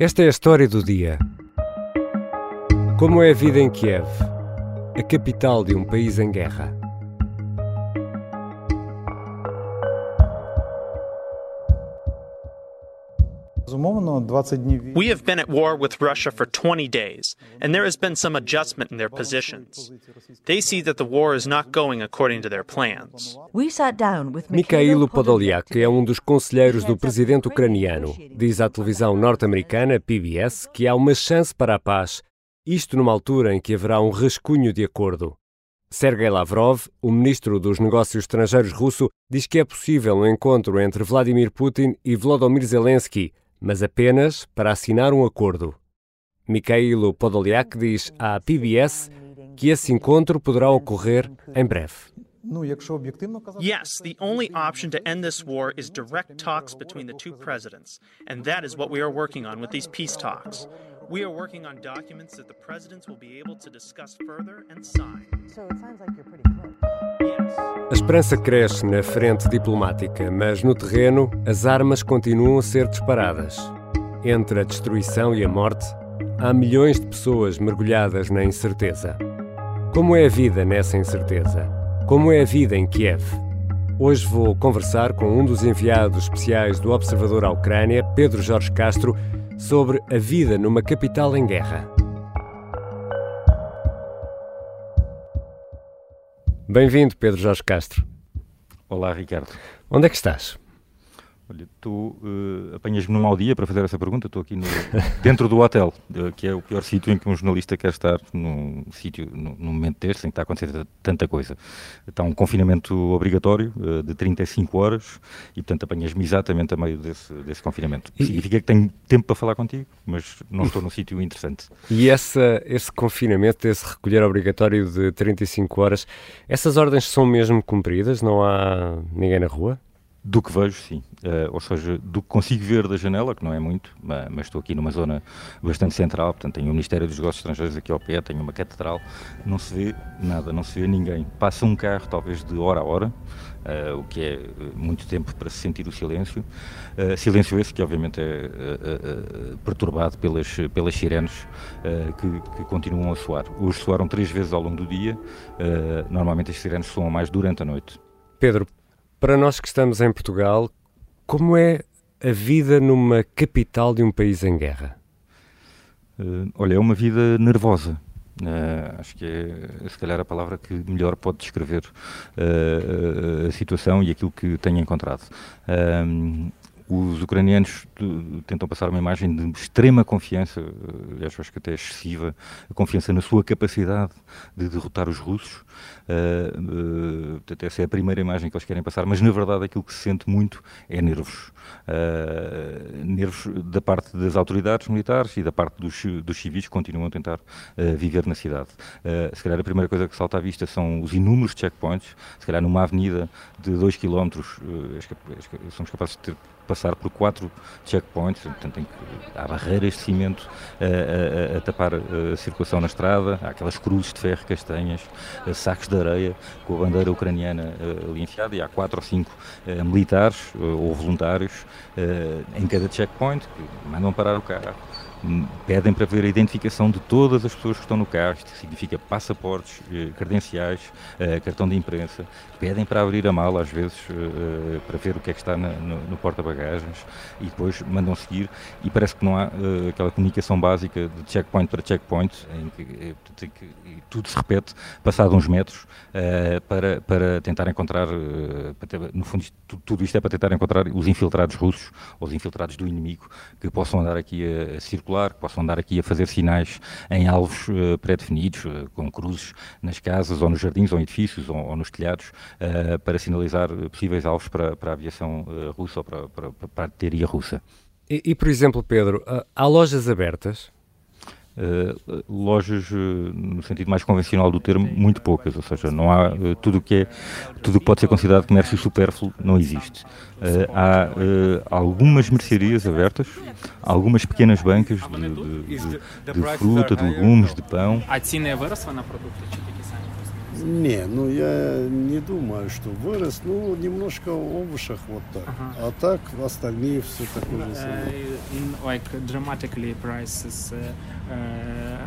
Esta é a história do dia. Como é a vida em Kiev, a capital de um país em guerra? We have been at war with Russia for 20 days, and there has been some adjustment in their positions. They see that the war is not going according to their plans. Mikhailo Podolyak é um dos conselheiros do presidente ucraniano. Diz à televisão norte-americana, PBS, que há uma chance para a paz, isto numa altura em que haverá um rascunho de acordo. Sergei Lavrov, o ministro dos Negócios Estrangeiros russo, diz que é possível um encontro entre Vladimir Putin e Volodymyr Zelensky, mas apenas para assinar um acordo. Mikhailo Podolyak diz à PBS que esse encontro poderá ocorrer em breve. Yes, the only option to end this war is direct talks between the two presidents, and that is what we are working on with these peace talks. We are working on documents that the presidents will be able to discuss further and sign. So it sounds like you're pretty close. A esperança cresce na frente diplomática, mas no terreno as armas continuam a ser disparadas. Entre a destruição e a morte, há milhões de pessoas mergulhadas na incerteza. Como é a vida nessa incerteza? Como é a vida em Kiev? Hoje vou conversar com um dos enviados especiais do Observador à Ucrânia, Pedro Jorge Castro, sobre a vida numa capital em guerra. Bem-vindo, Pedro Jorge Castro. Olá, Ricardo. Onde é que estás? Olha, tu uh, apanhas-me num mau dia para fazer essa pergunta. Estou aqui no, dentro do hotel, uh, que é o pior sítio em que um jornalista quer estar num sítio, num, num momento deste, em que está a acontecer tanta coisa. Está um confinamento obrigatório uh, de 35 horas e, portanto, apanhas-me exatamente a meio desse, desse confinamento. E, Significa que tenho tempo para falar contigo, mas não estou num sítio interessante. E essa, esse confinamento, esse recolher obrigatório de 35 horas, essas ordens são mesmo cumpridas? Não há ninguém na rua? Do que vejo, sim. Uh, ou seja, do que consigo ver da janela, que não é muito, mas, mas, estou aqui numa zona bastante central, portanto tenho o Ministério dos Negócios Estrangeiros aqui ao pé, tenho uma catedral, não se vê nada, não se vê ninguém. Passa um carro talvez de hora a hora, uh, o que é muito tempo para se sentir o silêncio. Uh, silêncio esse que obviamente é perturbado pelas, pelas sirenes que, que, continuam a soar. Hoje soaram três vezes ao longo do dia, normalmente as sirenes soam mais durante a noite. Pedro, para nós que estamos em Portugal, como é a vida numa capital de um país em guerra? Uh, olha, é uma vida nervosa. Uh, acho que é, se calhar, a palavra que melhor pode descrever uh, a situação e aquilo que tenho encontrado. Os ucranianos tentam passar uma imagem de extrema confiança, aliás, acho que até excessiva, confiança na sua capacidade de derrotar os russos. Uh, uh, essa é a primeira imagem que eles querem passar, mas na verdade aquilo que se sente muito é nervos. Uh, nervos da parte das autoridades militares e da parte dos, dos civis que continuam a tentar viver na cidade. se calhar a primeira coisa que salta à vista são os inúmeros checkpoints, se calhar numa avenida de 2 km, somos capazes de ter passar por quatro checkpoints, portanto tem que, há barreiras de cimento a, a, a tapar a circulação na estrada, há aquelas cruzes de ferro castanhas, sacos de areia com a bandeira ucraniana ali enfiada e há quatro ou cinco militares ou voluntários em cada checkpoint que mandam parar o carro pedem para ver a identificação de todas as pessoas que estão no carro, isto significa passaportes, eh, credenciais, eh, cartão de imprensa, pedem para abrir a mala às vezes eh, para ver o que é que está no, porta-bagagens e depois mandam seguir. E parece que não há aquela comunicação básica de checkpoint para checkpoint em que, tudo se repete passado uns metros para, para tentar encontrar, no fundo tudo isto é para tentar encontrar os infiltrados russos ou os infiltrados do inimigo que possam andar aqui a, a circular circular, que possam andar aqui a fazer sinais em alvos uh, pré-definidos, uh, com cruzes nas casas ou nos jardins ou em edifícios ou, ou nos telhados, uh, para sinalizar possíveis alvos para, para a aviação russa ou para, para, para a artilharia russa. E, e, por exemplo, Pedro, há lojas abertas? Uh, lojas, uh, no sentido mais convencional do termo, muito poucas, ou seja, não há uh, tudo o que é, tudo que pode ser considerado comércio supérfluo não existe. há algumas mercearias abertas, algumas pequenas bancas de, de, de, de fruta, de legumes, de pão. Не, ну я не думаю, что вырос. Ну, немножко овощах вот так. Ага. А так остальные все такое же самое. In like dramatically prices uh,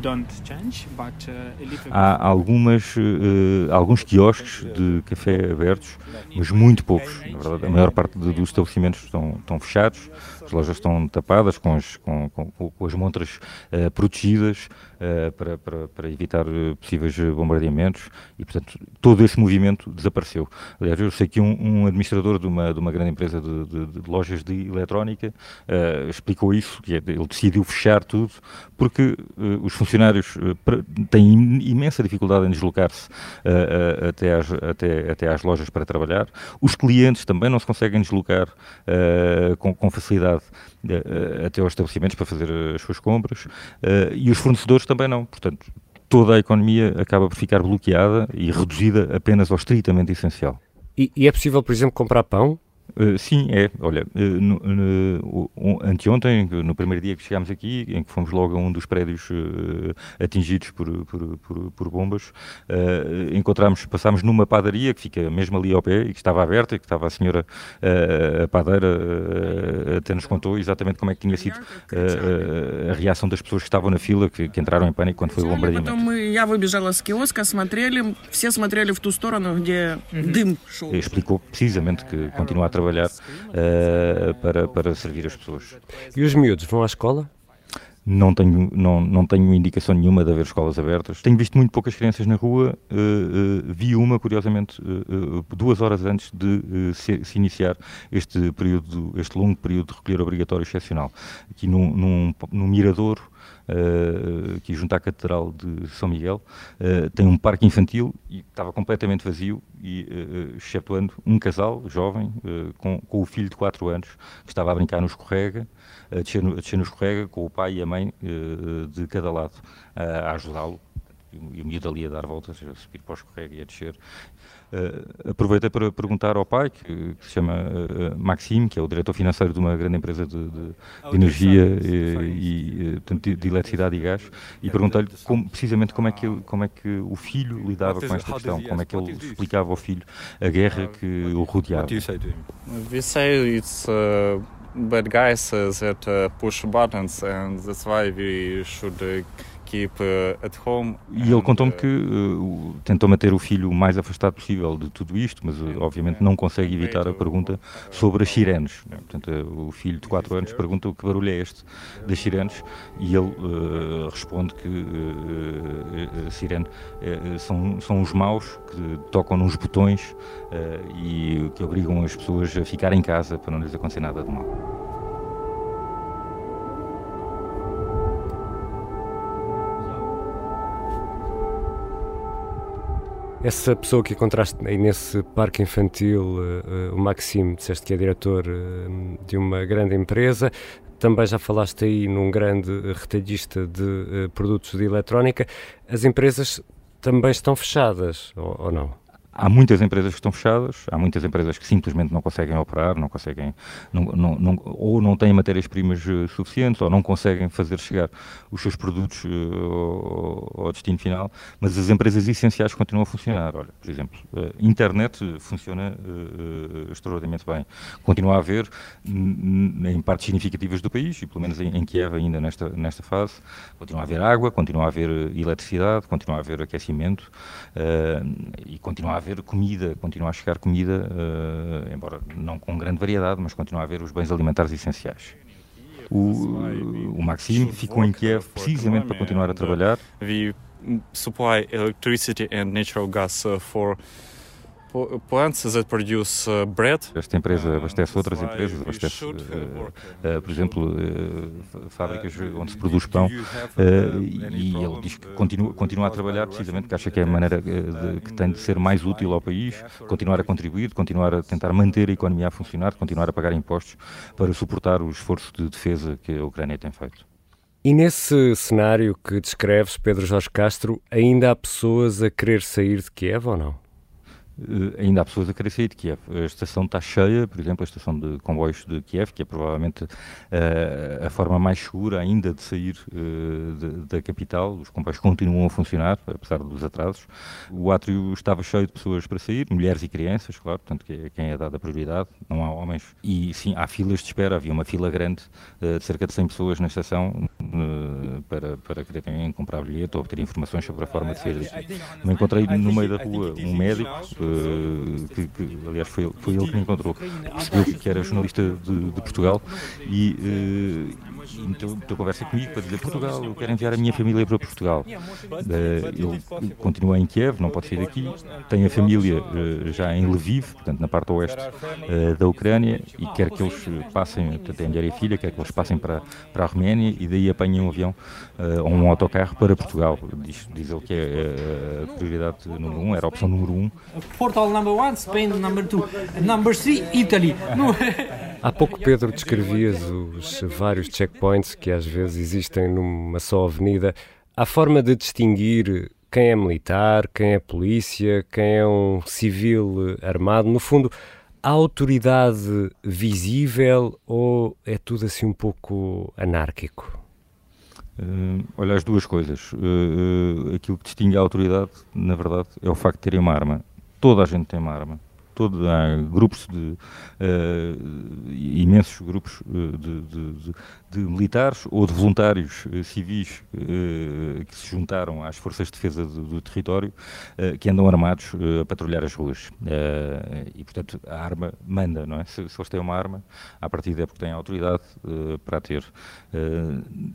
don't change, but uh, a little Há algumas, uh, alguns quiosques de café abertos, mas muito poucos. Na verdade, a maior parte dos estabelecimentos estão, estão fechados, as lojas estão tapadas com as, com, com, com as montras uh, protegidas uh, para, para, para, evitar possíveis bombardeamentos e, portanto, todo esse movimento desapareceu. Aliás, eu sei que um, um administrador de uma, de uma grande empresa de, de, de lojas de eletrónica explicou isso, que é, ele decidiu fechar tudo porque os funcionários têm imensa dificuldade em deslocar-se até, às, até, até às lojas para trabalhar. Os clientes também não se conseguem deslocar uh, com, com, facilidade uh, até aos estabelecimentos para fazer as suas compras e os fornecedores também não. Portanto, toda a economia acaba por ficar bloqueada e reduzida apenas ao estritamente essencial. E, e é possível, por exemplo, comprar pão Uh, sim, é. Olha, uh, no, no, um, anteontem, no primeiro dia que chegámos aqui, em que fomos logo a um dos prédios uh, atingidos por, por, por, por bombas, encontramos, passámos numa padaria que fica mesmo ali ao pé e que estava aberta e que estava a senhora a padeira até nos contou exatamente como é que tinha sido a reação das pessoas que estavam na fila, que, que entraram em pânico quando foi o bombardeamento Я выбежала с киоска, смотрели, все смотрели в ту сторону, где дым шел. Explicou precisamente que continua a trabalhar uh, para, para servir as pessoas. E os miúdos vão à escola? Não tenho, não, não tenho indicação nenhuma de haver escolas abertas. Tenho visto muito poucas crianças na rua. Uh, uh, vi uma, curiosamente, uh, duas horas antes de se, se, iniciar este período, este longo período de recolher obrigatório excepcional. Aqui num, num, num mirador uh, aqui junto à Catedral de São Miguel, uh, tem um parque infantil e estava completamente vazio, e, uh, excetuando um casal jovem com, com o filho de 4 anos que estava a brincar no escorrega, a descer no, a descer no escorrega com o pai e a mãe de cada lado a ajudá-lo e o miúdo ali a dar voltas, a subir para o escorrega e a descer. Uh, aproveitei para perguntar ao pai, que, que se chama uh, Maxime, que é o diretor financeiro de uma grande empresa de, de, de energia e, e de, de, eletricidade e gás, e perguntei-lhe precisamente como é, que, como é que o filho lidava com esta questão, como é que ele explicava ao filho a guerra que o rodeava. We say it's uh, bad guys that uh, push buttons and that's why we should uh, e ele contou-me que uh, tentou manter o filho o mais afastado possível de tudo isto, mas uh, obviamente não consegue evitar a pergunta sobre as sirenes. Portanto, uh, o filho de 4 anos pergunta o que barulho é este das sirenes e ele responde que a sirene são, são os maus que tocam nos botões e que obrigam as pessoas a ficar em casa para não lhes acontecer nada de mal. Essa pessoa que encontraste aí nesse parque infantil, uh, o Maxime, disseste que é diretor uh, de uma grande empresa, também já falaste aí num grande retalhista de produtos de eletrónica. As empresas também estão fechadas, ou não? Há muitas empresas que estão fechadas, há muitas empresas que simplesmente não conseguem operar, não conseguem, não, não, não, ou não têm matérias-primas uh, suficientes, ou não conseguem fazer chegar os seus produtos uh, ao, ao, destino final, mas as empresas essenciais continuam a funcionar. Olha, por exemplo, a uh, internet funciona extraordinariamente bem. Continua a haver, em partes significativas do país, e pelo menos em, em Kiev ainda nesta, nesta fase, continua a haver água, continua a haver eletricidade, continua a haver aquecimento, e continua a haver comida, continua a chegar comida, uh, embora não com grande variedade, mas continua a haver os bens alimentares essenciais. O, o Maxime ficou em Kiev precisamente para continuar a trabalhar. We supply electricity and natural gas uh, for Esta empresa abastece outras empresas, abastece, uh, uh, por exemplo, uh, fábricas onde se produz pão, uh, e ele diz que continua, continua a trabalhar precisamente porque acha que é a maneira de, que tem de ser mais útil ao país, continuar a contribuir, continuar a tentar manter a economia a funcionar, continuar a pagar impostos para suportar o esforço de defesa que a Ucrânia tem feito. E nesse cenário que descreves, Pedro Jorge Castro, ainda há pessoas a querer sair de Kiev ou não? Uh, ainda há pessoas a querer sair de Kiev. A estação está cheia, por exemplo, a estação de comboios de Kiev, que é provavelmente uh, a forma mais segura ainda de sair uh, de, da capital. Os comboios continuam a funcionar, apesar dos atrasos. O átrio estava cheio de pessoas para sair, mulheres e crianças, claro, portanto, que é quem é dada prioridade, não há homens. E sim, há filas de espera, havia uma fila grande de cerca de 100 pessoas na estação para, para quererem comprar bilhete ou obter informações sobre a forma de sair daqui. Me encontrei no meio da rua um médico que, que, aliás foi, foi ele que me encontrou, percebeu que era jornalista de, de Portugal e então, então conversa comigo para dizer Portugal, eu quero enviar a minha família para Portugal. Uh, ele continua em Kiev, não pode sair daqui, tem a família uh, já em Lviv, portanto na parte oeste uh, da Ucrânia, e quer que eles passem, portanto é mulher e filha, quer que eles passem para, para a Roménia e daí apanhem um avião ou um autocarro para Portugal. Diz, diz ele que é a prioridade número um, era a opção número um. Portal number one, Spain number two, number three, Italy. Há pouco, Pedro, descrevias os vários checkpoints que às vezes existem numa só avenida. Há forma de distinguir quem é militar, quem é polícia, quem é um civil armado? No fundo, há autoridade visível ou é tudo assim um pouco anárquico? Uh, olha, as duas coisas. Uh, uh, aquilo que distingue a autoridade, na verdade, é o facto de terem uma arma. Toda a gente tem uma arma todo, há grupos de uh, imensos grupos eh, de, de, de, militares ou de voluntários uh, civis uh, que se juntaram às forças de defesa do, do território que andam armados a patrulhar as ruas. E portanto a arma manda não é? Se, se eles têm uma arma a partir é porque têm autoridade para a ter.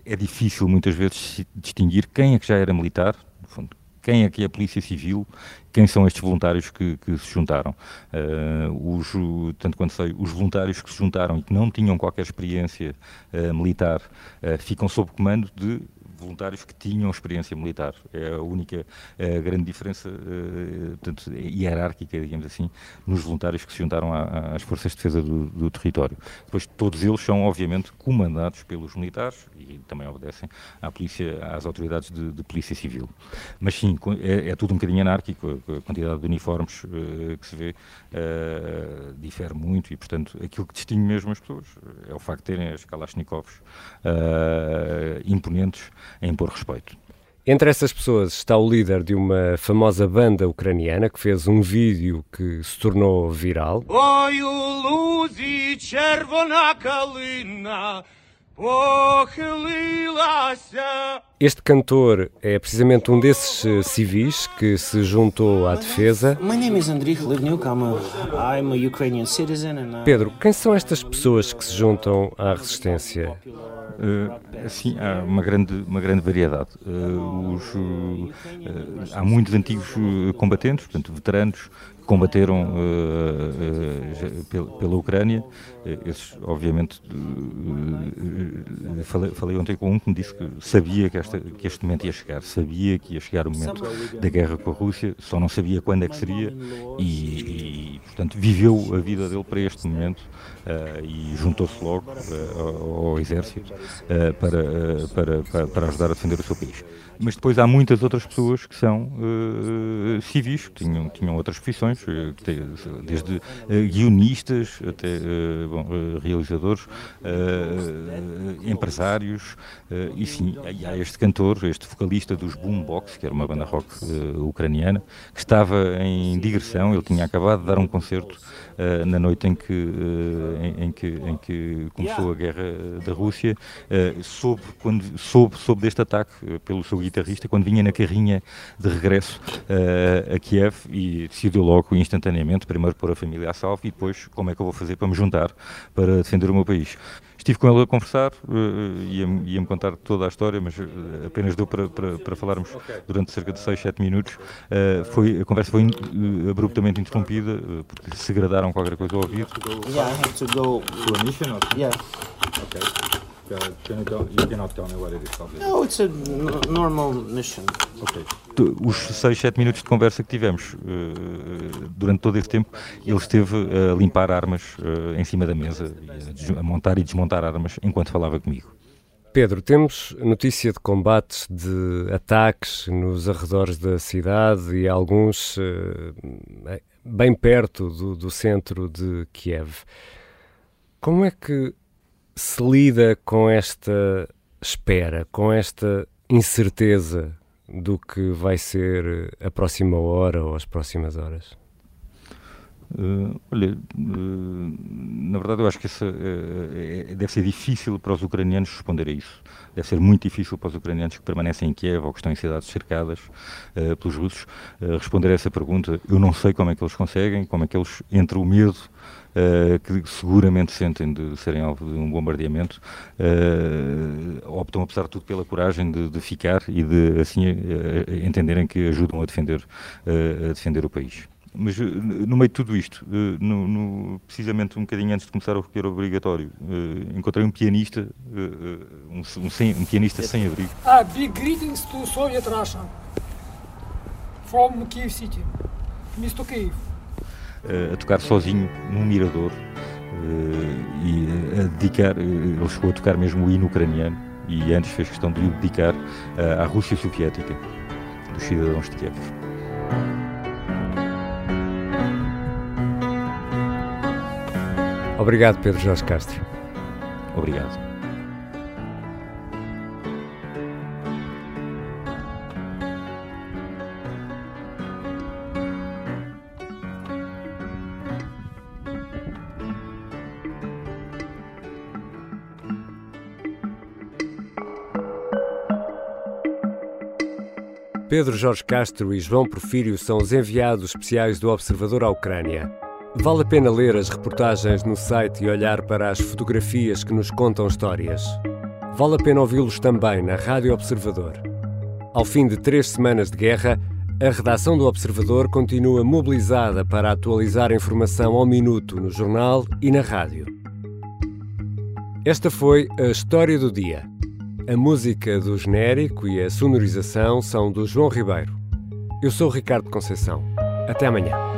É difícil muitas vezes distinguir quem é que já era militar no fundo quem é que é a Polícia Civil, quem são estes voluntários que, que se juntaram. Uh, os, tanto quanto sei, os voluntários que se juntaram e que não tinham qualquer experiência uh, militar uh, ficam sob comando de voluntários que tinham experiência militar. É a única a grande diferença uh, portanto, hierárquica, digamos assim, nos voluntários que se juntaram às forças de defesa do, do, território. Depois, todos eles são, obviamente, comandados pelos militares e também obedecem à polícia, às autoridades de, de polícia civil. Mas sim, é, é, tudo um bocadinho anárquico, a quantidade de uniformes uh, que se vê uh, difere muito e, portanto, aquilo que distingue mesmo as pessoas é o facto de terem as Kalashnikovs imponentes a impor respeito. Entre essas pessoas está o líder de uma famosa banda ucraniana que fez um vídeo que se tornou viral. Este cantor é precisamente um desses eh, civis que se juntou à defesa. Pedro, quem são estas pessoas que se juntam à resistência? Uh, sim, há uma grande, uma grande variedade. Uh, os, uh, há muitos antigos combatentes, portanto, veteranos, combateram uh, uh, pela, pela, Ucrânia. Uh, esses, obviamente, falei, falei, ontem com um que me disse que sabia que, esta, que, este momento ia chegar, sabia que ia chegar o momento da guerra com a Rússia, só não sabia quando é que seria. E, e portanto, viveu a vida dele para este momento e juntou-se logo ao, ao, exército para, para, para, para ajudar a defender o seu país. Mas depois há muitas outras pessoas que são uh, civis, que tinham, tinham outras profissões, uh, desde uh, guionistas até bom, realizadores, empresários, e sim, há este cantor, este vocalista dos Boombox, que era uma banda rock ucraniana, que estava em digressão, ele tinha acabado de dar um concerto na noite em que, em, em, que, em que começou a guerra da Rússia, soube, quando, soube, soube deste ataque pelo seu guitarrista quando vinha na carrinha de regresso uh, a Kiev e decidiu logo instantaneamente, primeiro pôr a família a salvo e depois como é que eu vou fazer para me juntar para defender o meu país. Estive com ele a conversar, uh, ia-me ia contar toda a história, mas uh, apenas deu para, para, para, falarmos durante cerca de 6, 7 minutos. Uh, foi, a conversa foi abruptamente interrompida, porque se agradaram qualquer coisa ao ouvido. Yeah, I have to go. To a mission? Yeah. Okay. You cannot tell me what it is. No, it's a normal mission. Os 6, 7 minutos de conversa que tivemos uh, durante todo esse tempo, ele esteve a limpar armas uh, em cima da mesa, a, a montar e desmontar armas enquanto falava comigo. Pedro, temos notícia de combates, de ataques nos arredores da cidade e alguns uh, bem perto do, do centro de Kiev. Como é que se lida com esta espera, com esta incerteza do que vai ser a próxima hora ou as próximas horas? Uh, olha, uh, na verdade eu acho que essa, uh, deve ser difícil para os ucranianos responder a isso. Deve ser muito difícil para os ucranianos que permanecem em Kiev ou que estão em cidades cercadas pelos russos responder a essa pergunta. Eu não sei como é que eles conseguem, como é que eles, entre o medo Uh, que seguramente sentem de serem alvo de um bombardeamento, uh, optam, apesar de tudo, pela coragem de, de ficar e de, assim, uh, entenderem que ajudam a defender, a defender o país. Mas eh, no meio de tudo isto, eh, no, no, precisamente um bocadinho antes de começar o recolher obrigatório, eh, encontrei um pianista, um, um, sem, um pianista sem abrigo. Ah, big greetings to Soviet Russia from Kiev City, Mr. Kiev. A tocar sozinho num mirador e a dedicar, ele chegou a tocar mesmo o hino ucraniano e antes fez questão de o dedicar à Rússia Soviética, dos cidadãos de Kiev. Obrigado, Pedro Jorge Castro. Obrigado. Pedro Jorge Castro e João Porfírio são os enviados especiais do Observador à Ucrânia. Vale a pena ler as reportagens no site e olhar para as fotografias que nos contam histórias. Vale a pena ouvi-los também na Rádio Observador. Ao fim de três semanas de guerra, a redação do Observador continua mobilizada para atualizar a informação ao minuto no jornal e na rádio. Esta foi a História do Dia. A música do genérico e a sonorização são do João Ribeiro. Eu sou Ricardo Conceição. Até amanhã.